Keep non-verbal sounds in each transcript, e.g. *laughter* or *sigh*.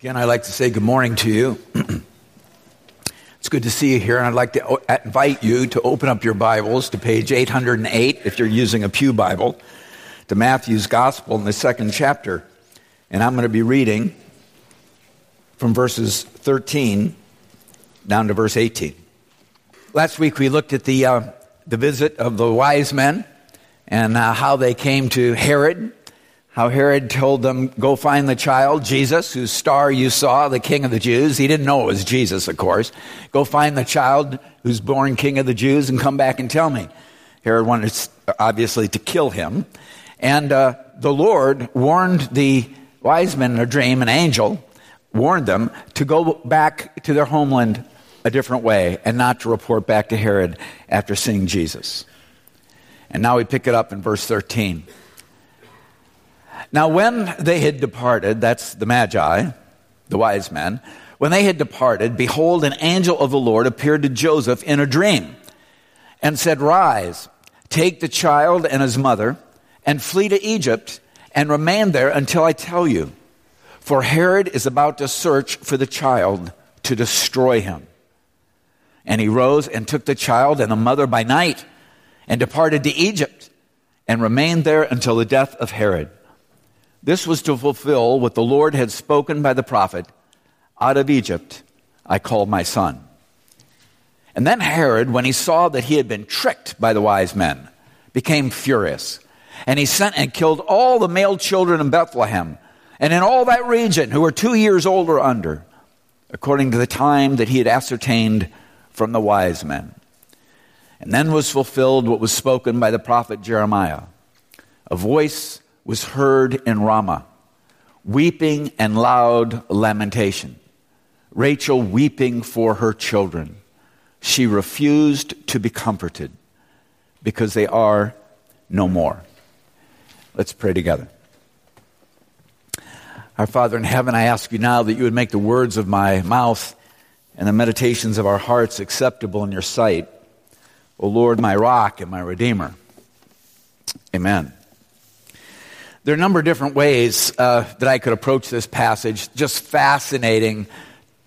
Again, I'd like to say good morning to you. *clears throat* it's good to see you here, and I'd like to invite you to open up your Bibles to page 808 if you're using a Pew Bible, to Matthew's Gospel in the second chapter. And I'm going to be reading from verses 13 down to verse 18. Last week we looked at the, uh, the visit of the wise men and uh, how they came to Herod how Herod told them, Go find the child, Jesus, whose star you saw, the king of the Jews. He didn't know it was Jesus, of course. Go find the child who's born king of the Jews and come back and tell me. Herod wanted, obviously, to kill him. And uh, the Lord warned the wise men in a dream, an angel warned them to go back to their homeland a different way and not to report back to Herod after seeing Jesus. And now we pick it up in verse 13. Now, when they had departed, that's the Magi, the wise men, when they had departed, behold, an angel of the Lord appeared to Joseph in a dream and said, Rise, take the child and his mother, and flee to Egypt, and remain there until I tell you. For Herod is about to search for the child to destroy him. And he rose and took the child and the mother by night, and departed to Egypt, and remained there until the death of Herod. This was to fulfill what the Lord had spoken by the prophet Out of Egypt I called my son. And then Herod, when he saw that he had been tricked by the wise men, became furious. And he sent and killed all the male children in Bethlehem and in all that region who were two years old or under, according to the time that he had ascertained from the wise men. And then was fulfilled what was spoken by the prophet Jeremiah. A voice was heard in Ramah, weeping and loud lamentation. Rachel weeping for her children. She refused to be comforted because they are no more. Let's pray together. Our Father in heaven, I ask you now that you would make the words of my mouth and the meditations of our hearts acceptable in your sight. O Lord, my rock and my redeemer. Amen. There are a number of different ways uh, that I could approach this passage. Just fascinating,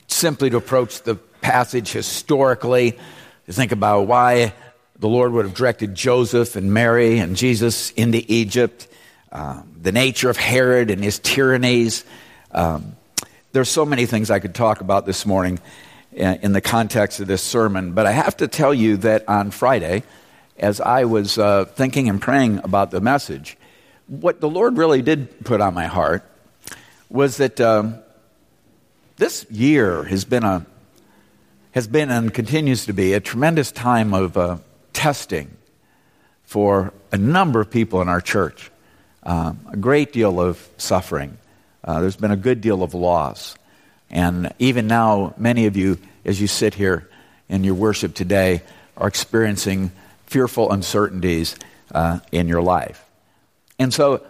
simply to approach the passage historically, to think about why the Lord would have directed Joseph and Mary and Jesus into Egypt, um, the nature of Herod and his tyrannies. Um, there's so many things I could talk about this morning uh, in the context of this sermon, but I have to tell you that on Friday, as I was uh, thinking and praying about the message, what the Lord really did put on my heart was that um, this year has been a has been and continues to be a tremendous time of uh, testing for a number of people in our church. Um, a great deal of suffering. Uh, there's been a good deal of loss. And even now, many of you, as you sit here in your worship today, are experiencing fearful uncertainties uh, in your life. And so,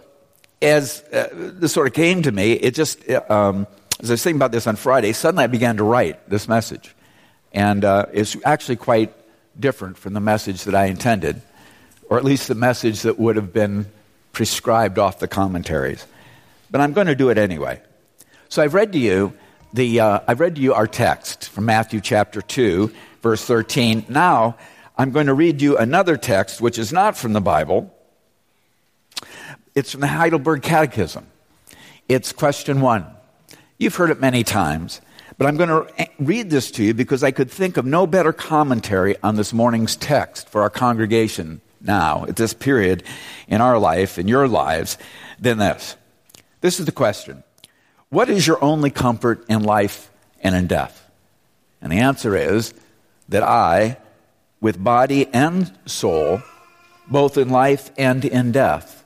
as uh, this sort of came to me, it just, um, as I was thinking about this on Friday, suddenly I began to write this message. And uh, it's actually quite different from the message that I intended, or at least the message that would have been prescribed off the commentaries. But I'm going to do it anyway. So I've read to you the uh, I've read to you our text from Matthew chapter 2, verse 13. Now I'm going to read you another text which is not from the Bible, it's from the Heidelberg Catechism. It's question one. You've heard it many times, but I'm going to read this to you because I could think of no better commentary on this morning's text for our congregation now, at this period in our life, in your lives, than this. This is the question What is your only comfort in life and in death? And the answer is that I, with body and soul, both in life and in death,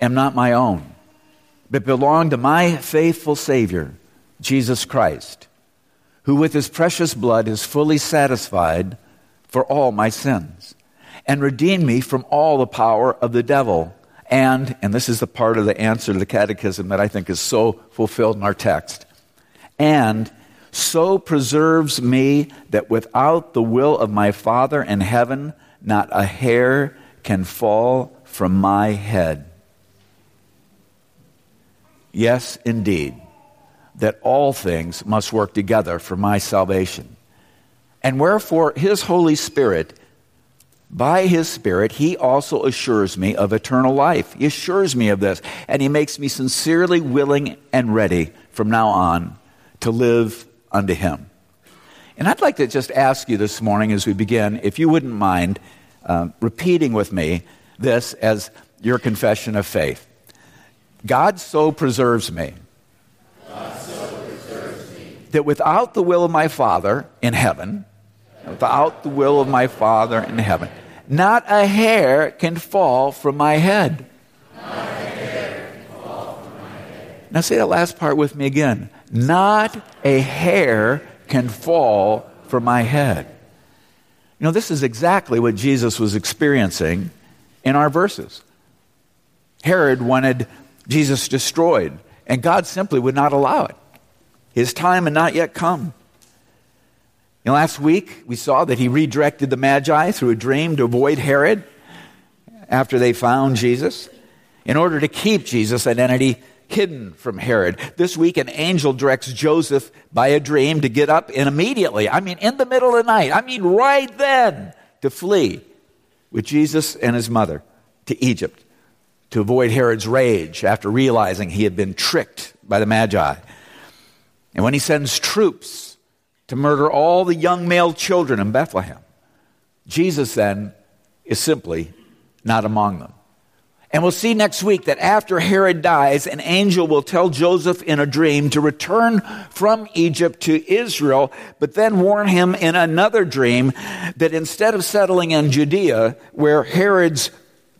am not my own, but belong to my faithful Savior, Jesus Christ, who with his precious blood has fully satisfied for all my sins and redeemed me from all the power of the devil. And, and this is the part of the answer to the catechism that I think is so fulfilled in our text, and so preserves me that without the will of my Father in heaven, not a hair can fall from my head. Yes, indeed. that all things must work together for my salvation. And wherefore his Holy Spirit, by his Spirit, he also assures me of eternal life. He assures me of this, and he makes me sincerely willing and ready from now on to live unto him. And I'd like to just ask you this morning as we begin, if you wouldn't mind uh, repeating with me this as your confession of faith. God so preserves me that without the will of my Father in heaven, without the will of my Father in heaven, not a hair can fall from my head. Now, say that last part with me again. Not a hair can fall from my head. You know, this is exactly what Jesus was experiencing in our verses. Herod wanted Jesus destroyed, and God simply would not allow it. His time had not yet come. Know, last week we saw that he redirected the Magi through a dream to avoid Herod after they found Jesus in order to keep Jesus' identity hidden from Herod. This week, an angel directs Joseph by a dream to get up and immediately, I mean, in the middle of the night, I mean, right then, to flee with Jesus and his mother to Egypt to avoid Herod's rage after realizing he had been tricked by the Magi. And when he sends troops to murder all the young male children in Bethlehem, Jesus then is simply not among them. And we'll see next week that after Herod dies, an angel will tell Joseph in a dream to return from Egypt to Israel, but then warn him in another dream that instead of settling in Judea, where Herod's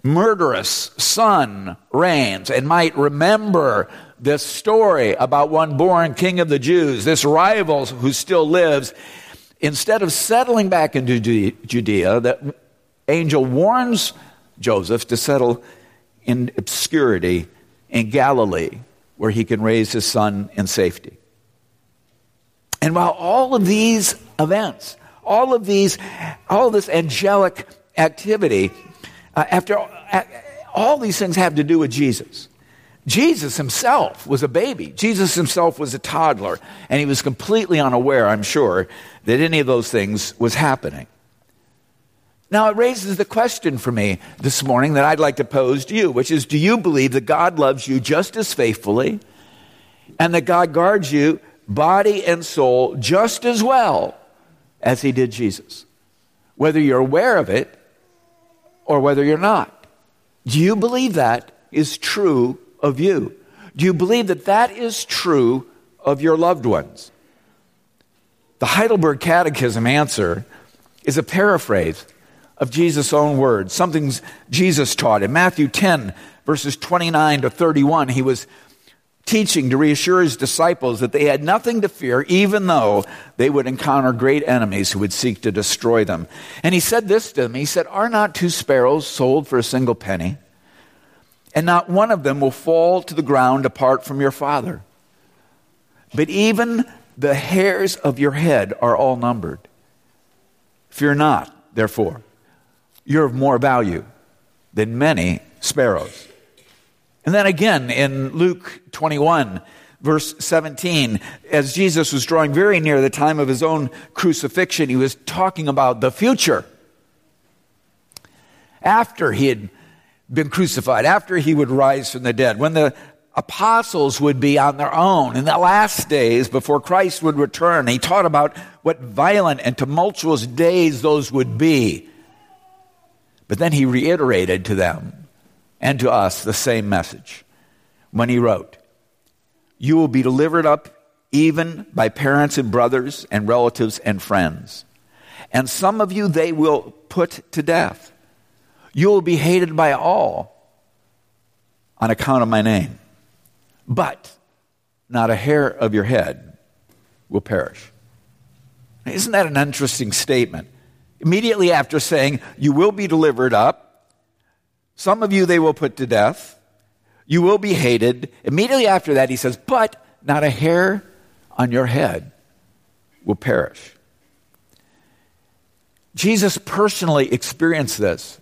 murderous son reigns, and might remember this story about one born king of the Jews, this rival who still lives, instead of settling back into Judea, the angel warns Joseph to settle in obscurity in Galilee, where he can raise his son in safety. And while all of these events, all of these, all of this angelic activity, uh, after uh, all these things have to do with Jesus. Jesus himself was a baby. Jesus himself was a toddler, and he was completely unaware, I'm sure, that any of those things was happening. Now, it raises the question for me this morning that I'd like to pose to you, which is Do you believe that God loves you just as faithfully and that God guards you, body and soul, just as well as he did Jesus? Whether you're aware of it or whether you're not. Do you believe that is true of you? Do you believe that that is true of your loved ones? The Heidelberg Catechism answer is a paraphrase of Jesus' own words, something Jesus taught. In Matthew 10, verses 29 to 31, he was teaching to reassure his disciples that they had nothing to fear, even though they would encounter great enemies who would seek to destroy them. And he said this to them He said, Are not two sparrows sold for a single penny? and not one of them will fall to the ground apart from your Father. But even the hairs of your head are all numbered. Fear not, therefore. You're of more value than many sparrows. And then again in Luke 21, verse 17, as Jesus was drawing very near the time of his own crucifixion, he was talking about the future. After he had been crucified, after he would rise from the dead, when the apostles would be on their own in the last days before Christ would return. He taught about what violent and tumultuous days those would be. But then he reiterated to them and to us the same message when he wrote, You will be delivered up even by parents and brothers and relatives and friends. And some of you they will put to death you will be hated by all on account of my name. But not a hair of your head will perish. Isn't that an interesting statement? Immediately after saying, You will be delivered up, some of you they will put to death, you will be hated. Immediately after that, he says, But not a hair on your head will perish. Jesus personally experienced this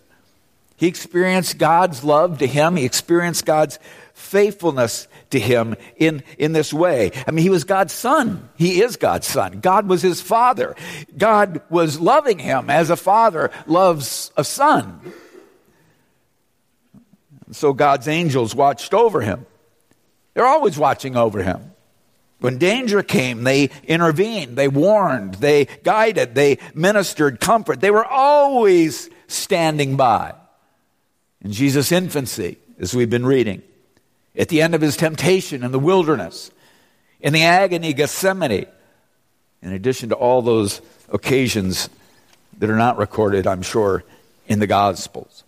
he experienced God's love to him. He experienced God's faithfulness to him in, in this way. I mean, he was God's son. He is God's son. God was his father. God was loving him as a father loves a son. So God's angels watched over him. They're always watching over him. When danger came, they intervened, they warned, they guided, they ministered comfort. They were always standing by. In Jesus' infancy, as we've been reading, at the end of his temptation in the wilderness, in the agony Gethsemane, in addition to all those occasions that are not recorded, I'm sure, in the Gospels.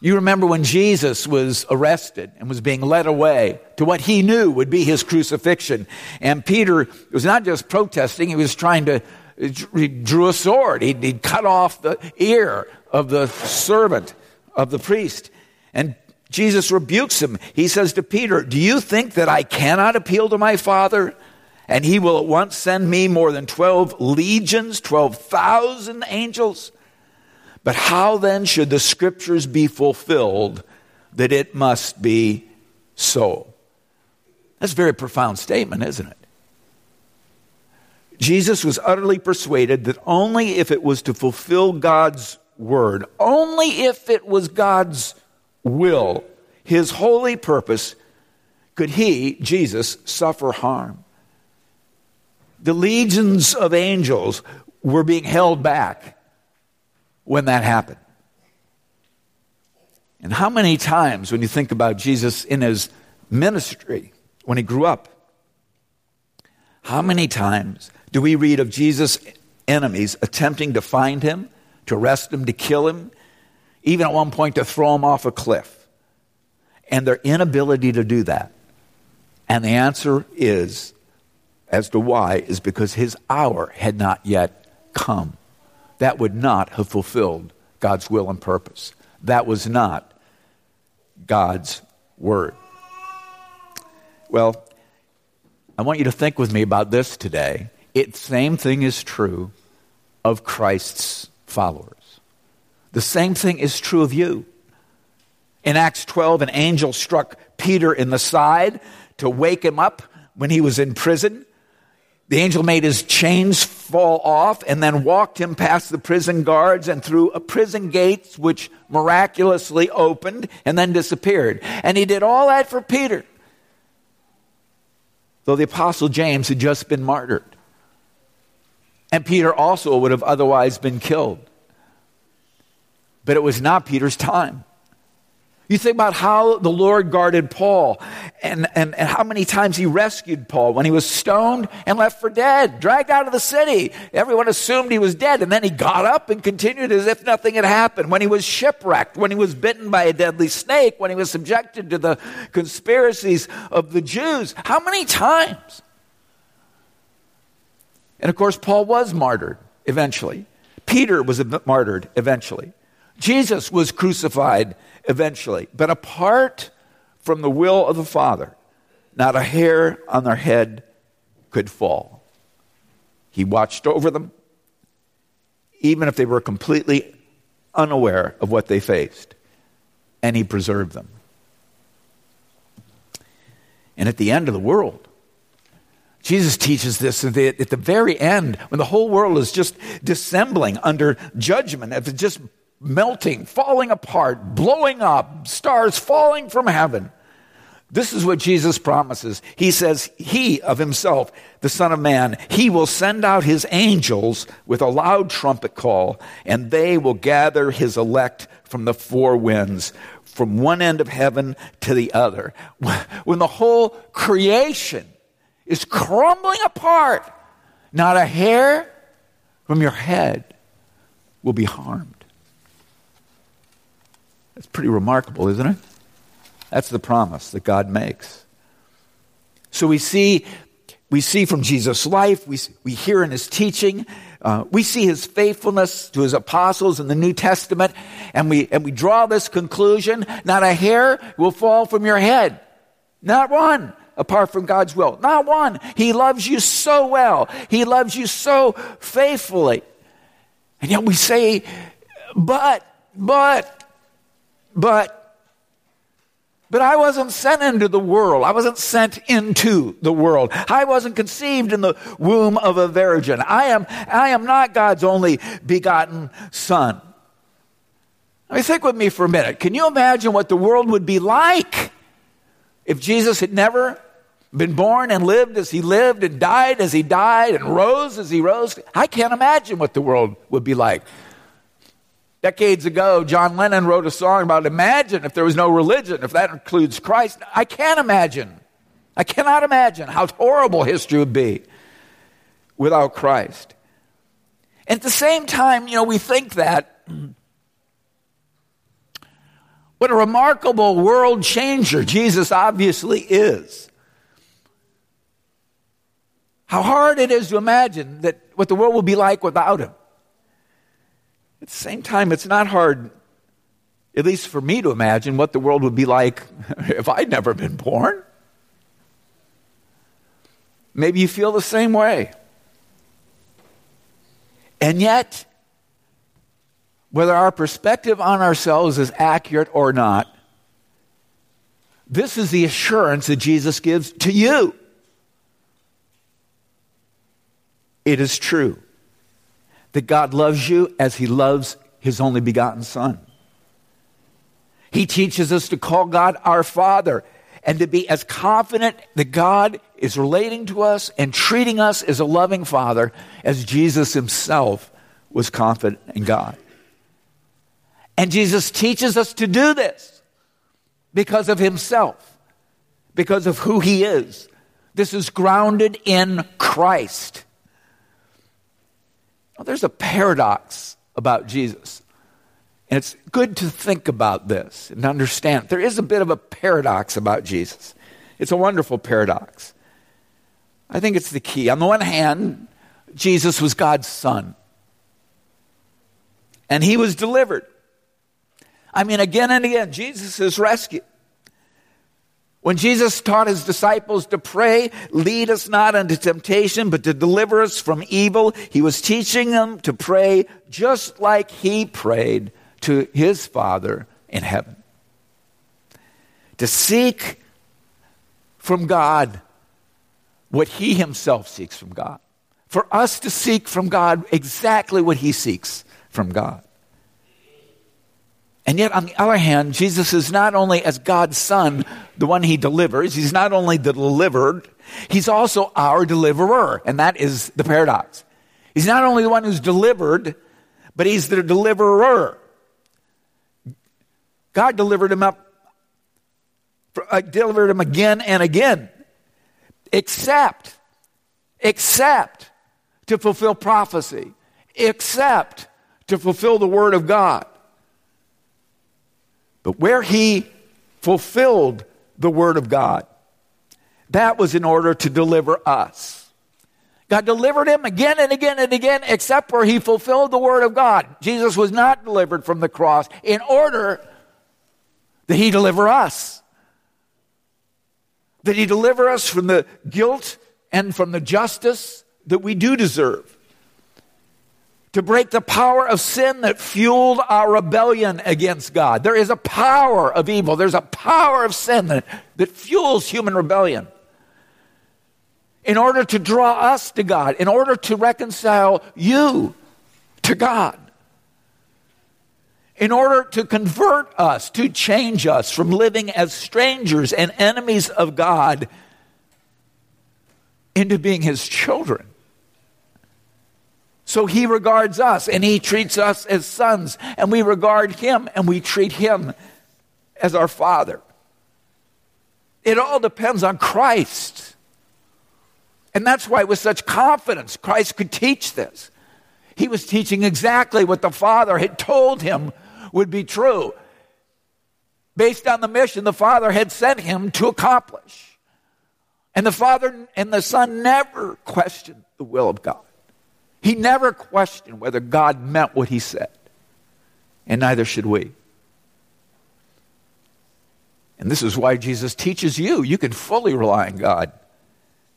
You remember when Jesus was arrested and was being led away to what he knew would be his crucifixion. And Peter was not just protesting, he was trying to, he drew a sword. He'd, he'd cut off the ear of the servant of the priest. And Jesus rebukes him. He says to Peter, Do you think that I cannot appeal to my Father? And he will at once send me more than 12 legions, 12,000 angels? But how then should the scriptures be fulfilled that it must be so? That's a very profound statement, isn't it? Jesus was utterly persuaded that only if it was to fulfill God's word, only if it was God's will, his holy purpose, could he, Jesus, suffer harm. The legions of angels were being held back when that happened. And how many times, when you think about Jesus in his ministry, when he grew up, how many times do we read of Jesus' enemies attempting to find him, to arrest him, to kill him, even at one point to throw him off a cliff? And their inability to do that. And the answer is, as to why, is because his hour had not yet come that would not have fulfilled God's will and purpose. That was not God's word. Well, I want you to think with me about this today. It same thing is true of Christ's followers. The same thing is true of you. In Acts 12, an angel struck Peter in the side to wake him up when he was in prison. The angel made his chains fall off and then walked him past the prison guards and through a prison gates which miraculously opened and then disappeared. And he did all that for Peter. Though the apostle James had just been martyred. And Peter also would have otherwise been killed. But it was not Peter's time. You think about how the Lord guarded Paul and, and, and how many times he rescued Paul when he was stoned and left for dead, dragged out of the city. Everyone assumed he was dead, and then he got up and continued as if nothing had happened. When he was shipwrecked, when he was bitten by a deadly snake, when he was subjected to the conspiracies of the Jews. How many times? And of course, Paul was martyred eventually. Peter was martyred eventually. Jesus was crucified eventually. But apart from the will of the Father, not a hair on their head could fall. He watched over them, even if they were completely unaware of what they faced, and He preserved them. And at the end of the world, Jesus teaches this at the, very end, when the whole world is just dissembling under judgment, if it's just melting, falling apart, blowing up, stars falling from heaven. This is what Jesus promises. He says, He of Himself, the Son of Man, He will send out His angels with a loud trumpet call, and they will gather His elect from the four winds, from one end of heaven to the other. *laughs* When the whole creation is crumbling apart, not a hair from your head will be harmed. That's pretty remarkable, isn't it? That's the promise that God makes. So we see, we see from Jesus' life, we, we hear in his teaching, uh, we see his faithfulness to his apostles in the New Testament, and we, and we draw this conclusion not a hair will fall from your head. Not one apart from God's will. Not one. He loves you so well. He loves you so faithfully. And yet we say, but, but, but But I wasn't sent into the world. I wasn't sent into the world. I wasn't conceived in the womb of a virgin. I am, I am not God's only begotten son. I mean, think with me for a minute. Can you imagine what the world would be like if Jesus had never been born and lived as he lived and died as he died and rose as he rose? I can't imagine what the world would be like. Decades ago, John Lennon wrote a song about imagine if there was no religion, if that includes Christ. I can't imagine. I cannot imagine how horrible history would be without Christ. At the same time, you know, we think that what a remarkable world changer Jesus obviously is. How hard it is to imagine that what the world will be like without him. At the same time, it's not hard, at least for me to imagine, what the world would be like *laughs* if I'd never been born. Maybe you feel the same way. And yet, whether our perspective on ourselves is accurate or not, this is the assurance that Jesus gives to you. It is true that God loves you as he loves his only begotten Son. He teaches us to call God our Father and to be as confident that God is relating to us and treating us as a loving Father as Jesus himself was confident in God. And Jesus teaches us to do this because of himself, because of who he is. This is grounded in Christ. Well, there's a paradox about Jesus. And it's good to think about this and understand. There is a bit of a paradox about Jesus. It's a wonderful paradox. I think it's the key. On the one hand, Jesus was God's son, and he was delivered. I mean, again and again, Jesus is rescued. When Jesus taught his disciples to pray, lead us not into temptation, but to deliver us from evil, he was teaching them to pray just like he prayed to his Father in heaven. To seek from God what he himself seeks from God. For us to seek from God exactly what he seeks from God. And yet, on the other hand, Jesus is not only as God's Son, the one he delivers, he's not only the delivered, he's also our deliverer. And that is the paradox. He's not only the one who's delivered, but he's the deliverer. God delivered him up, uh, delivered him again and again, except, except to fulfill prophecy, except to fulfill the word of God. But where he fulfilled the word of God, that was in order to deliver us. God delivered him again and again and again, except where he fulfilled the word of God. Jesus was not delivered from the cross in order that he deliver us. That he deliver us from the guilt and from the justice that we do deserve to break the power of sin that fueled our rebellion against God. There is a power of evil, there's a power of sin that, that fuels human rebellion. In order to draw us to God, in order to reconcile you to God, in order to convert us, to change us from living as strangers and enemies of God into being His children. So he regards us and he treats us as sons, and we regard him and we treat him as our father. It all depends on Christ. And that's why, with such confidence, Christ could teach this. He was teaching exactly what the Father had told him would be true, based on the mission the Father had sent him to accomplish. And the Father and the Son never questioned the will of God. He never questioned whether God meant what he said, and neither should we. And this is why Jesus teaches you you can fully rely on God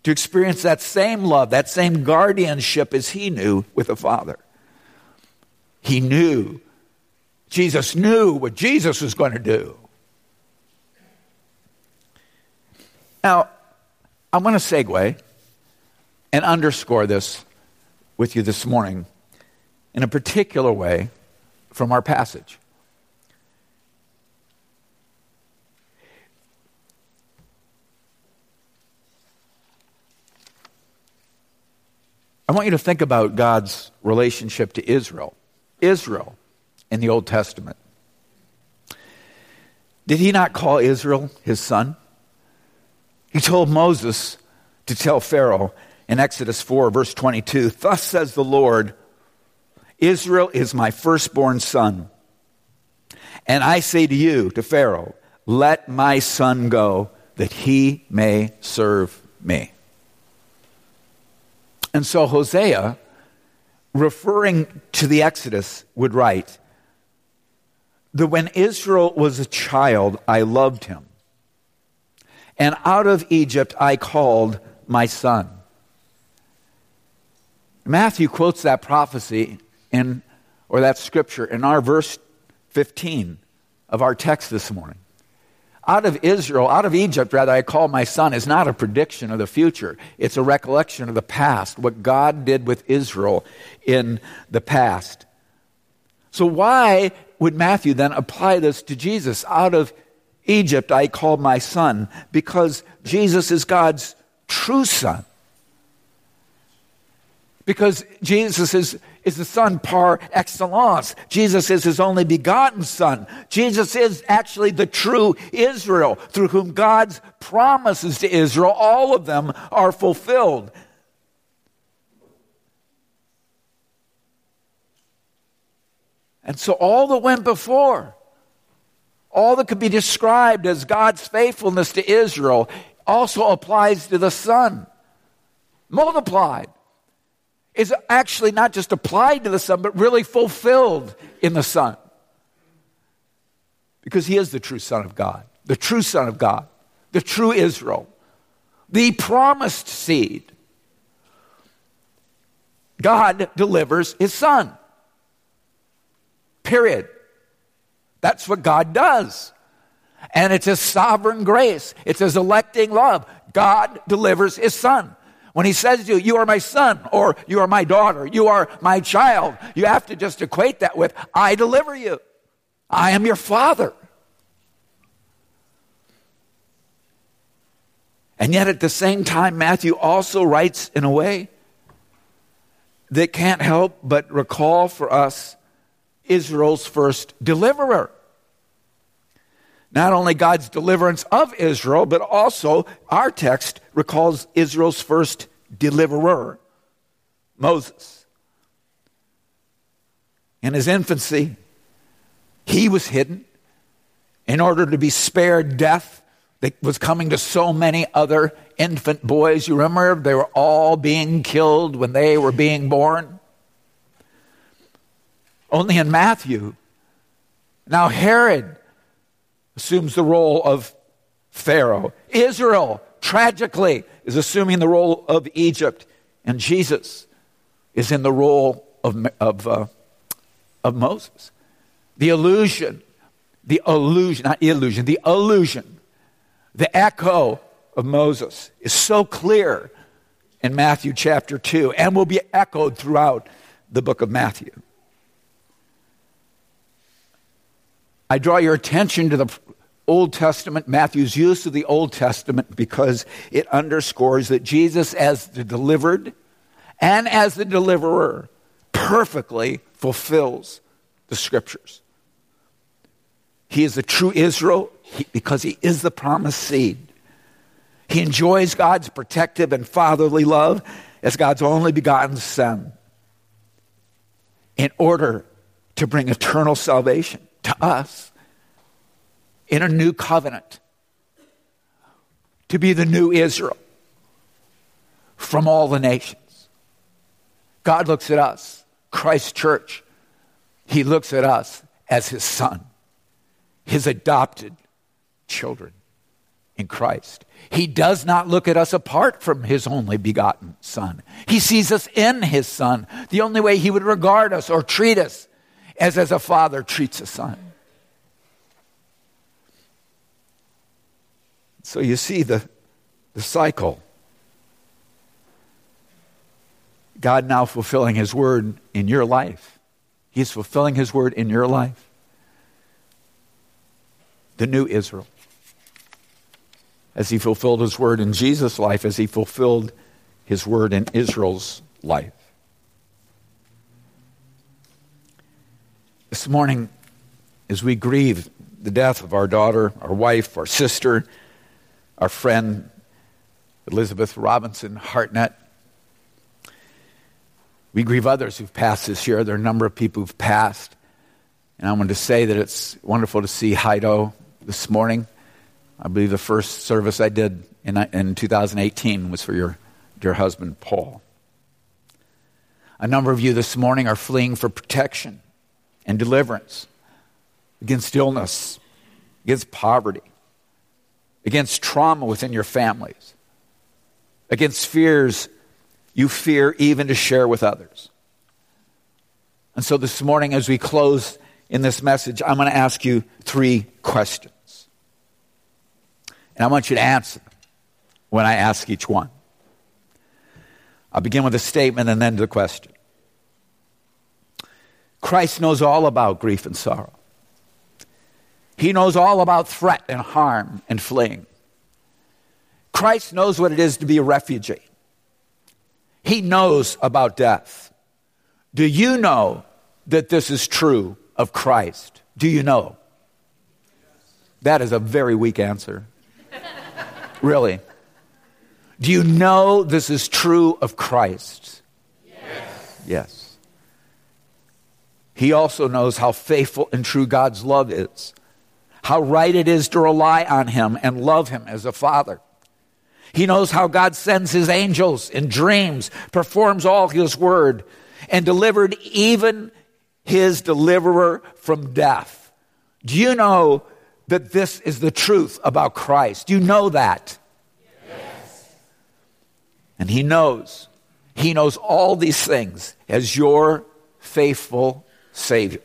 to experience that same love, that same guardianship as he knew with the Father. He knew, Jesus knew what Jesus was going to do. Now, I want to segue and underscore this with you this morning in a particular way from our passage. I want you to think about God's relationship to Israel. Israel in the Old Testament. Did he not call Israel his son? He told Moses to tell Pharaoh in Exodus 4, verse 22 Thus says the Lord, Israel is my firstborn son. And I say to you, to Pharaoh, let my son go that he may serve me. And so Hosea, referring to the Exodus, would write that when Israel was a child, I loved him. And out of Egypt I called my son. Matthew quotes that prophecy in, or that scripture in our verse 15 of our text this morning. Out of Israel, out of Egypt, rather, I call my son, is not a prediction of the future. It's a recollection of the past, what God did with Israel in the past. So, why would Matthew then apply this to Jesus? Out of Egypt, I called my son, because Jesus is God's true son. Because Jesus is, is the Son par excellence. Jesus is his only begotten Son. Jesus is actually the true Israel through whom God's promises to Israel, all of them, are fulfilled. And so all that went before, all that could be described as God's faithfulness to Israel, also applies to the Son. Multiplied is actually not just applied to the Son, but really fulfilled in the Son. Because he is the true Son of God, the true Son of God, the true Israel, the promised seed. God delivers his Son. Period. That's what God does. And it's his sovereign grace, it's his electing love. God delivers his Son. When he says to you, you are my son, or you are my daughter, you are my child, you have to just equate that with, I deliver you. I am your father. And yet at the same time, Matthew also writes in a way that can't help but recall for us Israel's first deliverer. Not only God's deliverance of Israel, but also our text recalls Israel's first deliverer, Moses. In his infancy, he was hidden in order to be spared death that was coming to so many other infant boys. You remember they were all being killed when they were being born? Only in Matthew. Now, Herod assumes the role of Pharaoh. Israel, tragically, is assuming the role of Egypt. And Jesus is in the role of, of, uh, of Moses. The illusion, the illusion, not illusion, the illusion, the echo of Moses is so clear in Matthew chapter 2 and will be echoed throughout the book of Matthew. I draw your attention to the Old Testament, Matthew's use of the Old Testament, because it underscores that Jesus, as the delivered and as the deliverer, perfectly fulfills the scriptures. He is the true Israel because he is the promised seed. He enjoys God's protective and fatherly love as God's only begotten Son in order to bring eternal salvation to us in a new covenant to be the new Israel from all the nations. God looks at us, Christ Church, He looks at us as His Son, His adopted children in Christ. He does not look at us apart from His only begotten Son. He sees us in His Son. The only way He would regard us or treat us as as a father treats a son. So you see the the cycle. God now fulfilling His word in your life. He's fulfilling His word in your life. The new Israel. As He fulfilled His word in Jesus' life, as He fulfilled His word in Israel's life. This morning, as we grieve the death of our daughter, our wife, our sister, our friend, Elizabeth Robinson Hartnett, we grieve others who've passed this year. There are a number of people who've passed. And I wanted to say that it's wonderful to see Heido this morning. I believe the first service I did in, in 2018 was for your dear husband, Paul. A number of you this morning are fleeing for protection and deliverance against illness, against poverty, against trauma within your families, against fears you fear even to share with others. And so this morning, as we close in this message, I'm going to ask you three questions. And I want you to answer them when I ask each one. I'll begin with a statement and then the question. Christ knows all about grief and sorrow. He knows all about threat and harm and fleeing. Christ knows what it is to be a refugee. He knows about death. Do you know that this is true of Christ? Do you know? That is a very weak answer. *laughs* really. Do you know this is true of Christ? Yes. Yes. He also knows how faithful and true God's love is, how right it is to rely on Him and love Him as a Father. He knows how God sends His angels in dreams, performs all His word, and delivered even His deliverer from death. Do you know that this is the truth about Christ? Do you know that? Yes. And He knows. He knows all these things as your faithful Savior,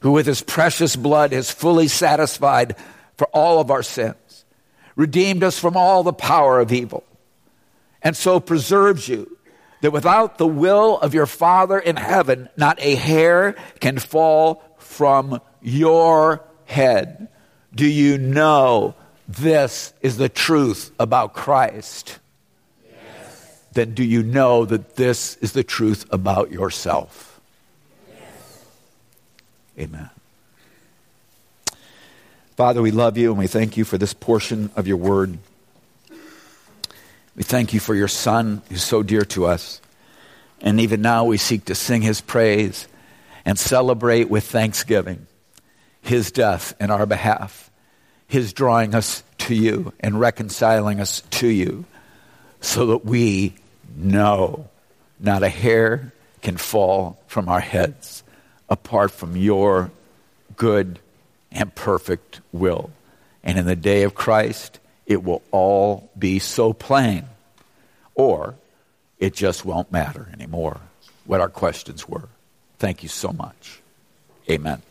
who with his precious blood has fully satisfied for all of our sins, redeemed us from all the power of evil, and so preserves you that without the will of your Father in heaven, not a hair can fall from your head. Do you know this is the truth about Christ? Yes. Then do you know that this is the truth about yourself? Amen. Father, we love you and we thank you for this portion of your word. We thank you for your Son who's so dear to us. And even now we seek to sing his praise and celebrate with thanksgiving his death in our behalf, his drawing us to you and reconciling us to you so that we know not a hair can fall from our heads apart from your good and perfect will. And in the day of Christ, it will all be so plain, or it just won't matter anymore what our questions were. Thank you so much. Amen.